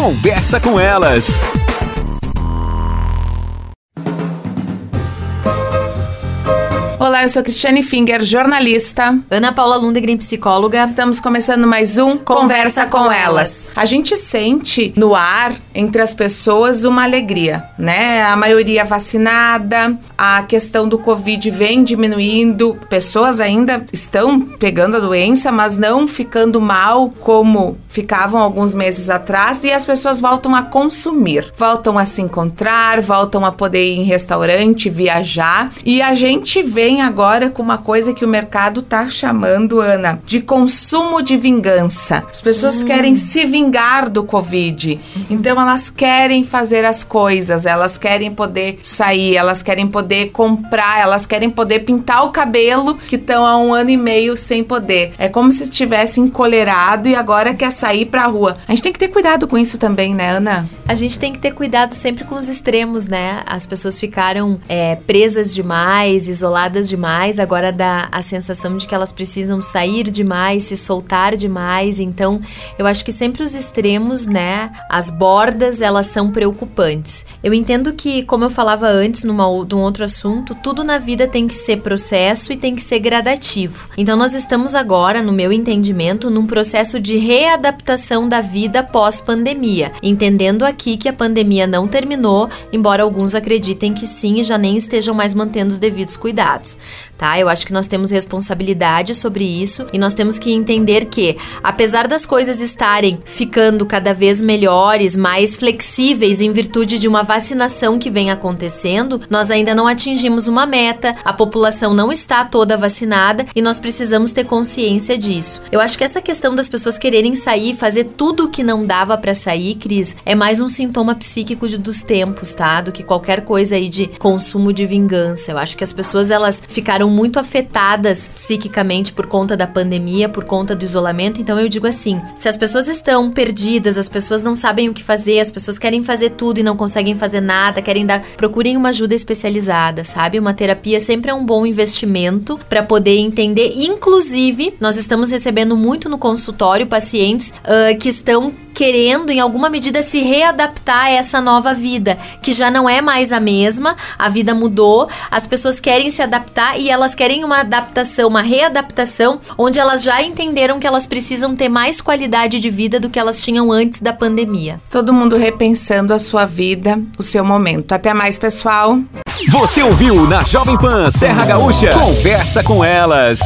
Conversa com elas. Olá, eu sou Cristiane Finger, jornalista. Ana Paula Lundegren, psicóloga. Estamos começando mais um Conversa, com, elas. A gente sente no ar, entre as pessoas, uma alegria, né? A maioria vacinada, a questão do Covid vem diminuindo, pessoas ainda estão pegando a doença, mas não ficando mal como ficavam alguns meses atrás, e as pessoas voltam a consumir, voltam a se encontrar, voltam a poder ir em restaurante, viajar, e a gente vê vem agora com uma coisa que o mercado tá chamando, Ana, de consumo de vingança. As pessoas hum. querem se vingar do Covid. Então elas querem fazer as coisas, elas querem poder sair, elas querem poder comprar, elas querem poder pintar o cabelo que estão há um ano e meio sem poder. É como se estivesse encolerado e agora quer sair pra rua. A gente tem que ter cuidado com isso também, né, Ana? A gente tem que ter cuidado sempre com os extremos, né? As pessoas ficaram é, presas demais, isoladas demais, agora dá a sensação de que elas precisam sair demais, se soltar demais. Então, eu acho que sempre os extremos, né, as bordas, elas são preocupantes. Eu entendo que, como eu falava antes numa, num outro assunto, tudo na vida tem que ser processo e tem que ser gradativo. Então, nós estamos agora, no meu entendimento, num processo de readaptação da vida pós-pandemia, entendendo aqui que a pandemia não terminou, embora alguns acreditem que sim e já nem estejam mais mantendo os devidos cuidados tá? Eu acho que nós temos responsabilidade sobre isso e nós temos que entender que, apesar das coisas estarem ficando cada vez melhores, mais flexíveis em virtude de uma vacinação que vem acontecendo, nós ainda não atingimos uma meta, a população não está toda vacinada e nós precisamos ter consciência disso. Eu acho que essa questão das pessoas quererem sair, fazer tudo o que não dava para sair, Cris, é mais um sintoma psíquico de, dos tempos, tá? Do que qualquer coisa aí de consumo de vingança. Eu acho que as pessoas elas ficaram muito afetadas psiquicamente por conta da pandemia, por conta do isolamento. Então eu digo assim: se as pessoas estão perdidas, as pessoas não sabem o que fazer, as pessoas querem fazer tudo e não conseguem fazer nada, querem dar, procurem uma ajuda especializada, sabe? Uma terapia sempre é um bom investimento para poder entender. Inclusive, nós estamos recebendo muito no consultório pacientes uh, que estão querendo, em alguma medida, se readaptar a essa nova vida, que já não é mais a mesma, a vida mudou, as pessoas querem se adaptar e elas querem uma adaptação, uma readaptação, onde elas já entenderam que elas precisam ter mais qualidade de vida do que elas tinham antes da pandemia. Todo mundo repensando a sua vida, o seu momento. Até mais, pessoal. Você ouviu na Jovem Pan Serra Gaúcha? Conversa com elas.